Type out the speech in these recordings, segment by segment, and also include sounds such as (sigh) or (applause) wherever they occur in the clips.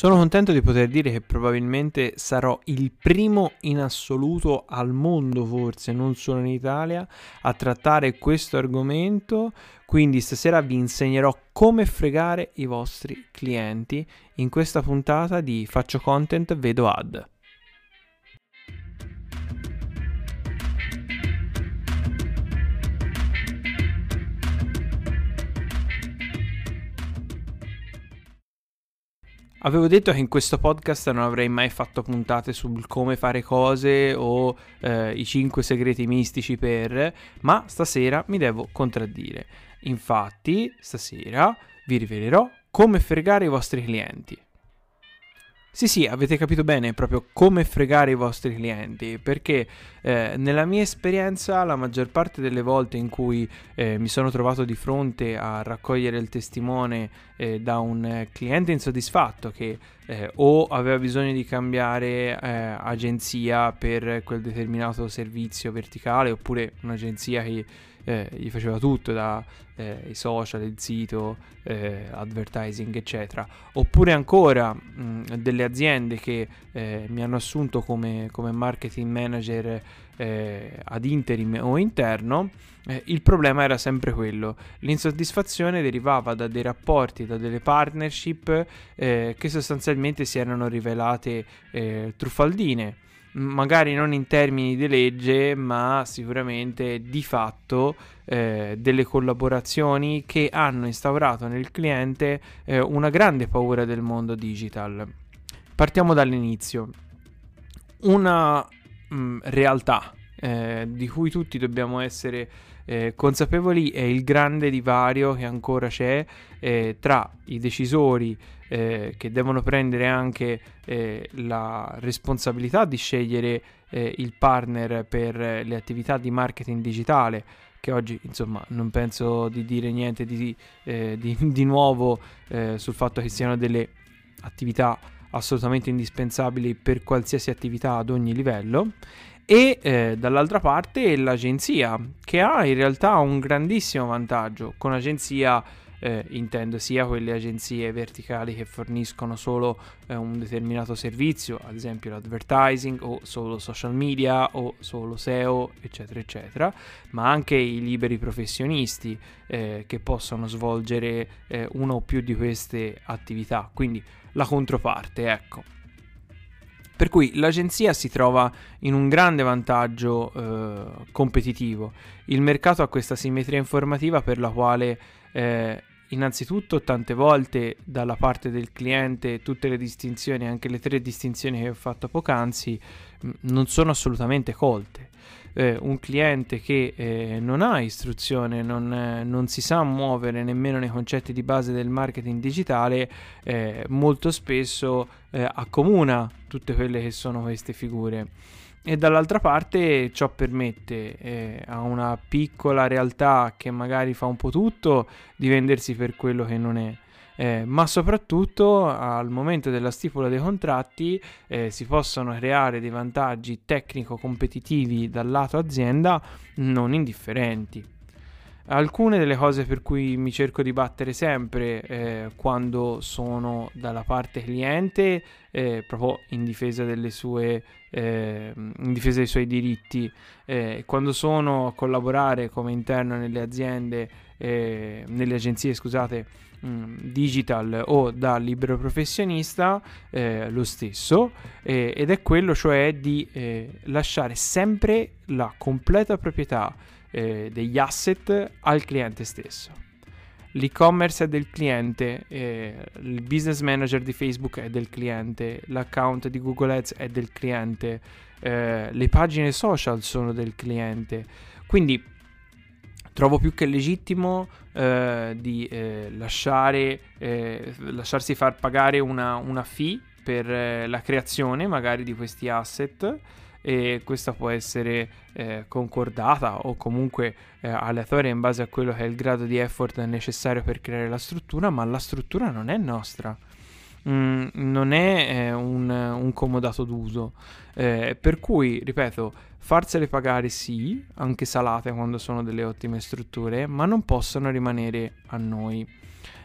Sono contento di poter dire che probabilmente sarò il primo in assoluto al mondo, forse non solo in Italia, a trattare questo argomento. Quindi stasera vi insegnerò come fregare i vostri clienti in questa puntata di Faccio content, vedo ad. Avevo detto che in questo podcast non avrei mai fatto puntate sul come fare cose o eh, i 5 segreti mistici per, ma stasera mi devo contraddire. Infatti, stasera vi rivelerò come fregare i vostri clienti. Sì, sì, avete capito bene proprio come fregare i vostri clienti, perché eh, nella mia esperienza la maggior parte delle volte in cui eh, mi sono trovato di fronte a raccogliere il testimone eh, da un cliente insoddisfatto che eh, o aveva bisogno di cambiare eh, agenzia per quel determinato servizio verticale oppure un'agenzia che eh, gli faceva tutto da eh, i social, il sito, eh, advertising, eccetera. Oppure ancora mh, delle aziende che eh, mi hanno assunto come, come marketing manager eh, ad interim o interno. Eh, il problema era sempre quello, l'insoddisfazione derivava da dei rapporti, da delle partnership che sostanzialmente si erano rivelate truffaldine magari non in termini di legge, ma sicuramente di fatto eh, delle collaborazioni che hanno instaurato nel cliente eh, una grande paura del mondo digital. Partiamo dall'inizio. Una mh, mm, realtà eh, di cui tutti dobbiamo essere eh, consapevoli è il grande divario che ancora c'è eh, tra i decisori eh, che devono prendere anche eh, la responsabilità di scegliere eh, il partner per le attività di marketing digitale che oggi insomma non penso di dire niente di, eh, di, (laughs) di nuovo sul fatto che siano delle attività assolutamente indispensabili per qualsiasi attività ad ogni livello e eh, dall'altra parte l'agenzia che ha in realtà un grandissimo vantaggio con agenzia eh, intendo sia quelle agenzie verticali che forniscono solo eh, un determinato servizio, ad esempio l'advertising o solo social media o solo SEO, eccetera, eccetera, ma anche i liberi professionisti eh, che possono svolgere eh, una o più di queste attività, quindi la controparte, ecco. Per cui l'agenzia si trova in un grande vantaggio eh, competitivo. Il mercato ha questa simmetria informativa per la quale eh, innanzitutto tante volte dalla parte del cliente tutte le distinzioni, anche le tre distinzioni che ho fatto poc'anzi, non sono assolutamente colte eh, un cliente che eh, non ha istruzione, non, eh, non, si sa muovere nemmeno nei concetti di base del marketing digitale, eh, molto spesso eh, accomuna tutte quelle che sono queste figure. E dall'altra parte ciò permette eh, a una piccola realtà che magari fa un po' tutto di vendersi per quello che non è eh, ma soprattutto al momento della stipula dei contratti eh, si possono creare dei vantaggi tecnico-competitivi dal lato azienda non indifferenti. Alcune delle cose per cui mi cerco di battere sempre eh, quando sono dalla parte cliente, eh, proprio in difesa, sue, eh, in difesa, dei suoi diritti, eh, quando sono a collaborare come interno nelle aziende, eh, nelle agenzie, scusate, Mm, digital o da libero professionista eh, lo stesso eh, ed è quello cioè di eh, lasciare sempre la completa proprietà eh, degli asset al cliente stesso. L'e-commerce è del cliente, eh, il business manager di Facebook è del cliente, l'account di Google Ads è del cliente, le pagine social sono del cliente. Quindi trovo più che legittimo eh, di eh, lasciare, eh, lasciarsi far pagare una, una fee per eh, la creazione magari di questi asset e questa può essere eh, concordata o comunque eh, aleatoria in base a quello che è il grado di effort necessario per creare la struttura, ma la struttura non è nostra. Mm, non è eh, un, un, comodato d'uso. Eh, per cui, ripeto, farsele pagare sì, anche salate quando sono delle ottime strutture, ma non possono rimanere a noi.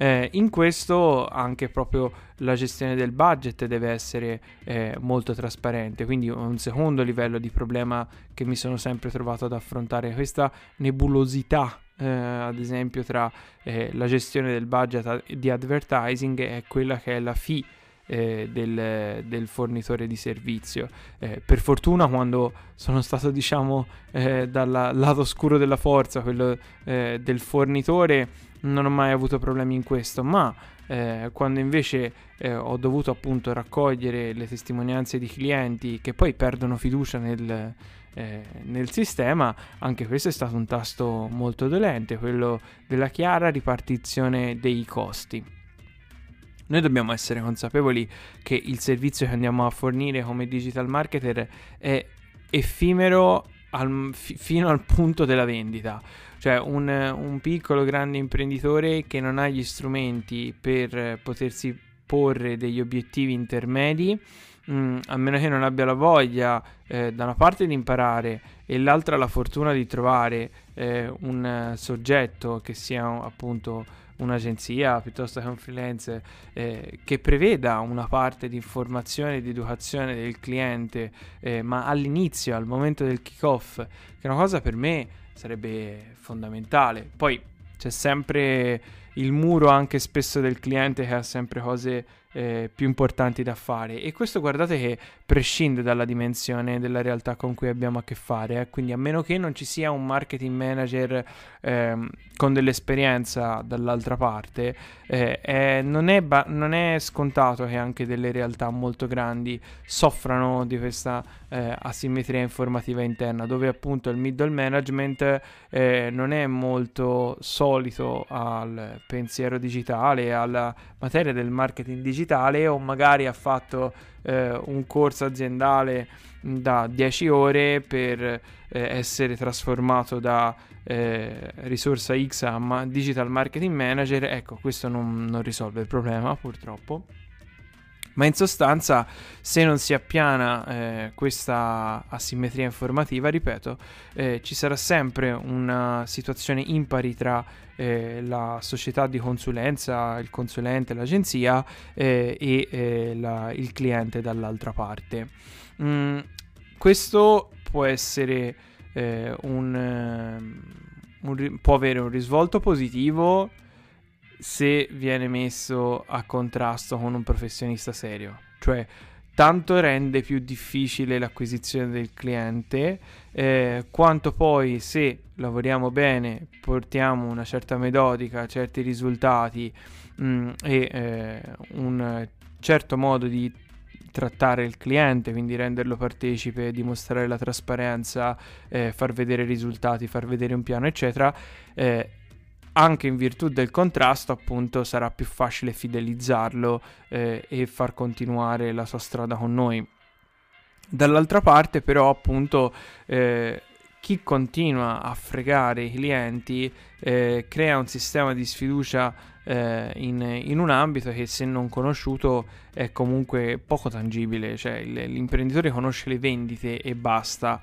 Eh, in questo anche proprio la gestione del budget deve essere eh, molto trasparente, quindi un secondo livello di problema che mi sono sempre trovato ad affrontare, questa nebulosità eh, ad esempio tra eh, la gestione del budget di advertising e quella che è la fee eh, del, del, fornitore di servizio. Eh, per fortuna quando sono stato diciamo eh, dal lato oscuro della forza, quello eh, del fornitore, non ho mai avuto problemi in questo, ma eh, quando invece eh, ho dovuto appunto raccogliere le testimonianze di clienti che poi perdono fiducia nel, nel sistema, anche questo è stato un tasto molto dolente, quello della chiara ripartizione dei costi. Noi dobbiamo essere consapevoli che il servizio che andiamo a fornire come digital marketer è effimero al, f- fino al punto della vendita. Cioè un, un piccolo grande imprenditore che non ha gli strumenti per potersi porre degli obiettivi intermedi, mm, a meno che non abbia la voglia eh, da una parte di imparare e l'altra la fortuna di trovare eh, un soggetto che sia appunto un'agenzia piuttosto che un freelance eh, che preveda una parte di informazione e di educazione del cliente, eh, ma all'inizio, al momento del kick-off, che è una cosa per me sarebbe fondamentale. Poi c'è sempre il muro anche spesso del cliente che ha sempre cose eh, più importanti da fare e questo guardate che prescinde dalla dimensione della realtà con cui abbiamo a che fare eh? quindi a meno che non ci sia un marketing manager eh, con dell'esperienza dall'altra parte eh, non, è ba- non, è scontato che anche delle realtà molto grandi soffrano di questa eh, asimmetria informativa interna dove appunto il middle management eh, non è molto solito al pensiero digitale alla materia del marketing digitale digitale o magari ha fatto eh, un corso aziendale da 10 ore per eh, essere trasformato da eh, risorsa X a digital marketing manager, ecco questo non, non risolve il problema purtroppo. Ma in sostanza, se non si appiana eh, questa asimmetria informativa, ripeto, eh, ci sarà sempre una situazione impari tra eh, la società di consulenza, il consulente, l'agenzia eh, e eh, la, il cliente dall'altra parte. Mm, questo può essere eh, un, un, può avere un risvolto positivo se viene messo a contrasto con un professionista serio. Cioè, tanto rende più difficile l'acquisizione del cliente, eh, quanto poi se lavoriamo bene, portiamo una certa metodica, certi risultati mh, mm, e eh, un certo modo di trattare il cliente, quindi renderlo partecipe, dimostrare la trasparenza, eh, far vedere risultati, far vedere un piano, eccetera, eh, anche in virtù del contrasto, appunto, sarà più facile fidelizzarlo eh, e far continuare la sua strada con noi. Dall'altra parte, però, appunto, eh, chi continua a fregare i clienti eh, crea un sistema di sfiducia eh, in, in, un ambito che se non conosciuto è comunque poco tangibile, cioè l'imprenditore conosce le vendite e basta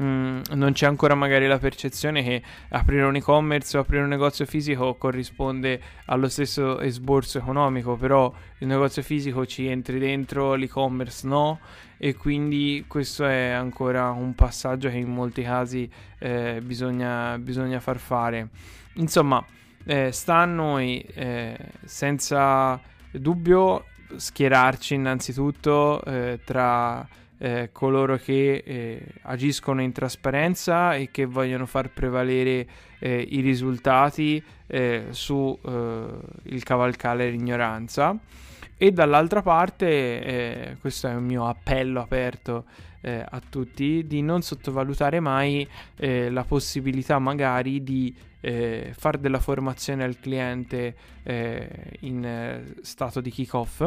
mm, non c'è ancora magari la percezione che aprire un e-commerce o aprire un negozio fisico corrisponde allo stesso esborso economico, però il negozio fisico ci entri dentro, l'e-commerce no, e quindi questo è ancora un passaggio che in molti casi eh, bisogna, bisogna, far fare. Insomma, eh, sta a noi eh, senza dubbio schierarci innanzitutto eh, tra eh, coloro che eh, agiscono in trasparenza e che vogliono far prevalere eh, i risultati eh, su eh, cavalcare l'ignoranza. E dall'altra parte eh, questo è un mio appello aperto a tutti di non sottovalutare mai la possibilità magari di fare della formazione al cliente in stato di kick off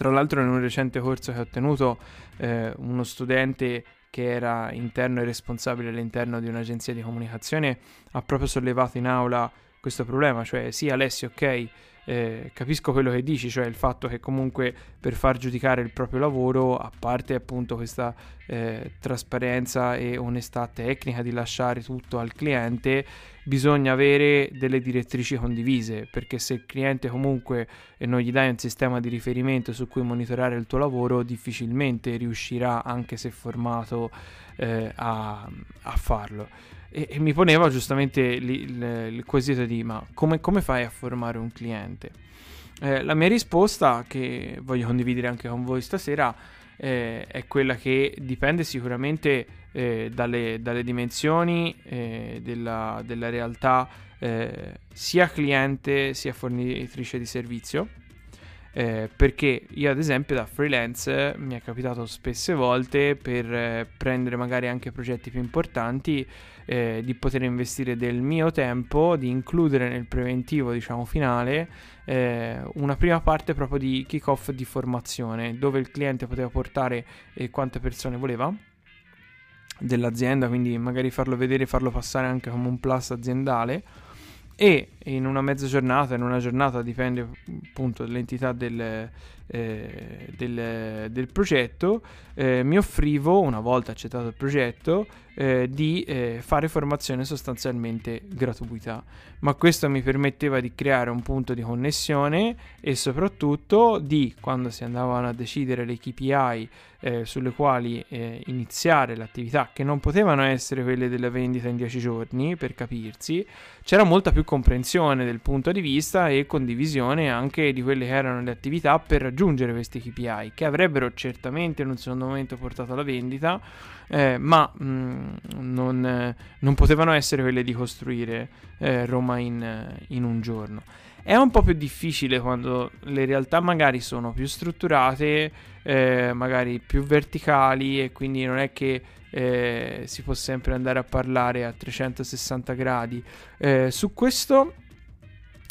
tra l'altro in un recente corso che ho tenuto eh, uno studente che era interno e responsabile all'interno di un'agenzia di comunicazione ha proprio sollevato in aula questo problema, cioè sì Alessio ok eh, capisco quello che dici, cioè il fatto che comunque per far giudicare il proprio lavoro, a parte appunto questa eh, trasparenza e onestà tecnica di lasciare tutto al cliente, bisogna avere delle direttrici condivise, perché se il cliente comunque non gli dai un sistema di riferimento su cui monitorare il tuo lavoro, difficilmente riuscirà, anche se formato, eh, a, a farlo. E, e, mi poneva giustamente il, il, il quesito di ma come, come, fai a formare un cliente? Eh, la mia risposta, che voglio condividere anche con voi stasera, eh, è quella che dipende sicuramente eh, dalle, dalle, dimensioni eh, della, della, realtà eh, sia cliente sia fornitrice di servizio. Eh, perché io ad esempio da freelance mi è capitato spesse volte per eh, prendere magari anche progetti più importanti eh, di poter investire del mio tempo, di includere nel preventivo diciamo finale eh, una prima parte proprio di kick off di formazione dove il cliente poteva portare eh, quante persone voleva dell'azienda, quindi magari farlo vedere, farlo passare anche come un plus aziendale. E in una mezza giornata, in una giornata dipende appunto dall'entità del, eh, del, del progetto, eh, mi offrivo, una volta accettato il progetto, eh, di eh, fare formazione sostanzialmente gratuita. Ma questo mi permetteva di creare un punto di connessione e soprattutto di, quando si andavano a decidere le KPI eh, sulle quali eh, iniziare l'attività, che non potevano essere quelle della vendita in 10 giorni, per capirsi, c'era molta più comprensione del punto di vista e condivisione anche di quelle che erano le attività per raggiungere questi KPI, che avrebbero certamente in un secondo momento portato alla vendita, eh, ma mh, mm, non, non, potevano essere quelle di costruire eh, Roma in, in un giorno. È un po' più difficile quando le realtà magari sono più strutturate, eh, magari più verticali e quindi non è che eh, si può sempre andare a parlare a 360 gradi. Eh, su questo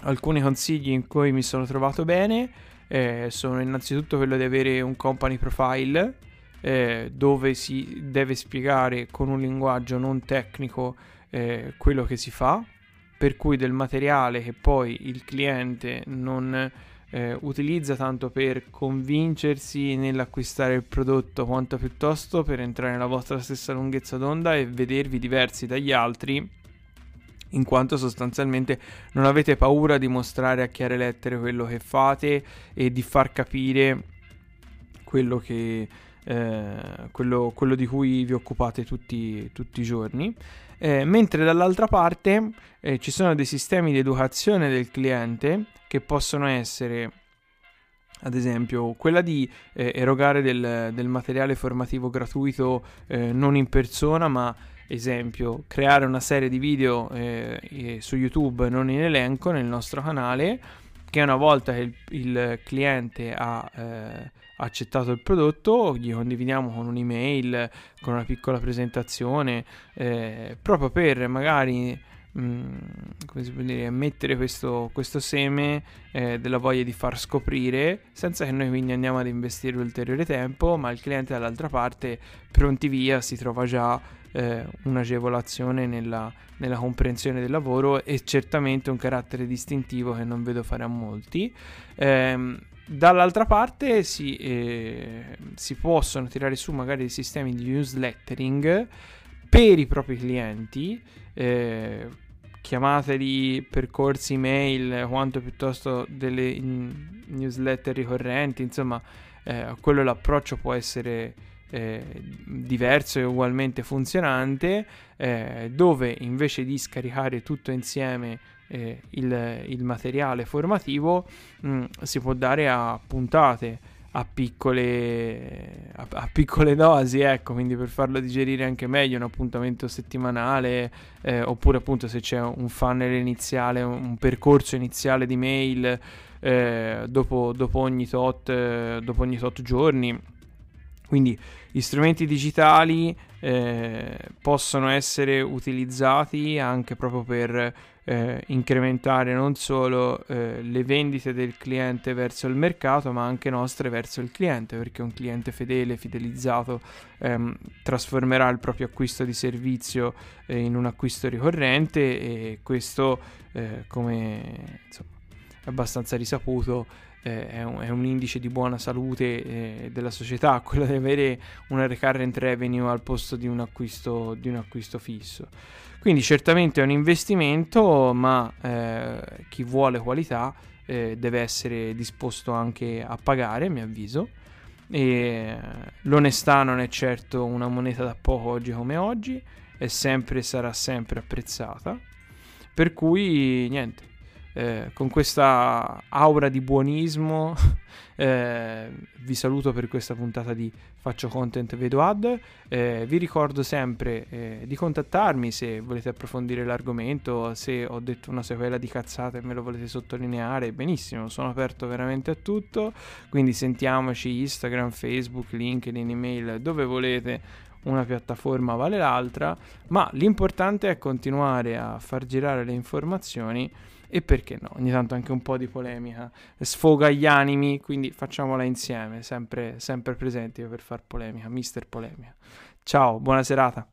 alcuni consigli in cui mi sono trovato bene eh, sono innanzitutto quello di avere un company profile eh, dove si deve spiegare con un linguaggio non tecnico eh, quello che si fa, per cui del materiale che poi il cliente non eh, utilizza tanto per convincersi nell'acquistare il prodotto quanto piuttosto per entrare nella vostra stessa lunghezza d'onda e vedervi diversi dagli altri in quanto sostanzialmente non avete paura di mostrare a chiare lettere quello che fate e di far capire quello che, eh, quello, quello, di cui vi occupate tutti, tutti i giorni. Eh, mentre dall'altra parte eh, ci sono dei sistemi di educazione del cliente che possono essere ad esempio quella di eh, erogare del, del, materiale formativo gratuito eh, non in persona ma esempio creare una serie di video eh, su YouTube non in elenco nel nostro canale che una volta che il, il cliente ha eh, accettato il prodotto, gli condividiamo con un'email, con una piccola presentazione, eh, proprio per magari mm, come si può dire, mettere questo, questo seme eh, della voglia di far scoprire, senza che noi quindi andiamo ad investire ulteriore tempo, ma il cliente dall'altra parte, pronti via, si trova già eh, un'agevolazione nella, nella, comprensione del lavoro e certamente un carattere distintivo che non vedo fare a molti. Eh, Dall'altra parte si, eh, si, possono tirare su magari dei sistemi di newslettering per i propri clienti, eh, chiamateli percorsi email quanto piuttosto delle newsletter ricorrenti, insomma, eh, quello l'approccio può essere eh, diverso e ugualmente funzionante, eh, dove invece di scaricare tutto insieme eh, il, il, materiale formativo mh, mm, si può dare a puntate, a piccole, a, a piccole dosi, ecco, quindi per farlo digerire anche meglio un appuntamento settimanale eh, oppure appunto se c'è un funnel iniziale, un, un percorso iniziale di mail eh, dopo, dopo, ogni tot, eh, dopo ogni tot giorni. Quindi gli strumenti digitali eh, possono essere utilizzati anche proprio per eh, incrementare non solo eh, le vendite del cliente verso il mercato, ma anche nostre verso il cliente, perché un cliente fedele, fidelizzato, ehm, trasformerà il proprio acquisto di servizio eh, in un acquisto ricorrente e questo, eh, come insomma, abbastanza risaputo, eh, è, un, è, un, indice di buona salute eh, della società, (laughs) quello di avere una recurrent revenue al posto di un acquisto, di un acquisto fisso. Quindi certamente è un investimento, ma eh, chi vuole qualità eh, deve essere disposto anche a pagare, a mio avviso. E l'onestà non è certo una moneta da poco oggi come oggi, è sempre e sarà sempre apprezzata. Per cui niente, eh, con questa aura di buonismo (laughs) eh, vi saluto per questa puntata di Faccio Content Vedo Ad. Eh, vi ricordo sempre eh, di contattarmi se volete approfondire l'argomento, se ho detto una sequela di cazzate e me lo volete sottolineare, benissimo, sono aperto veramente a tutto, quindi sentiamoci Instagram, Facebook, LinkedIn, email, dove volete. Una piattaforma vale l'altra, ma l'importante è continuare a far girare le informazioni e perché no, ogni tanto anche un po' di polemica sfoga gli animi, quindi facciamola insieme, sempre, sempre presenti per far polemica, mister polemica. Ciao, buona serata.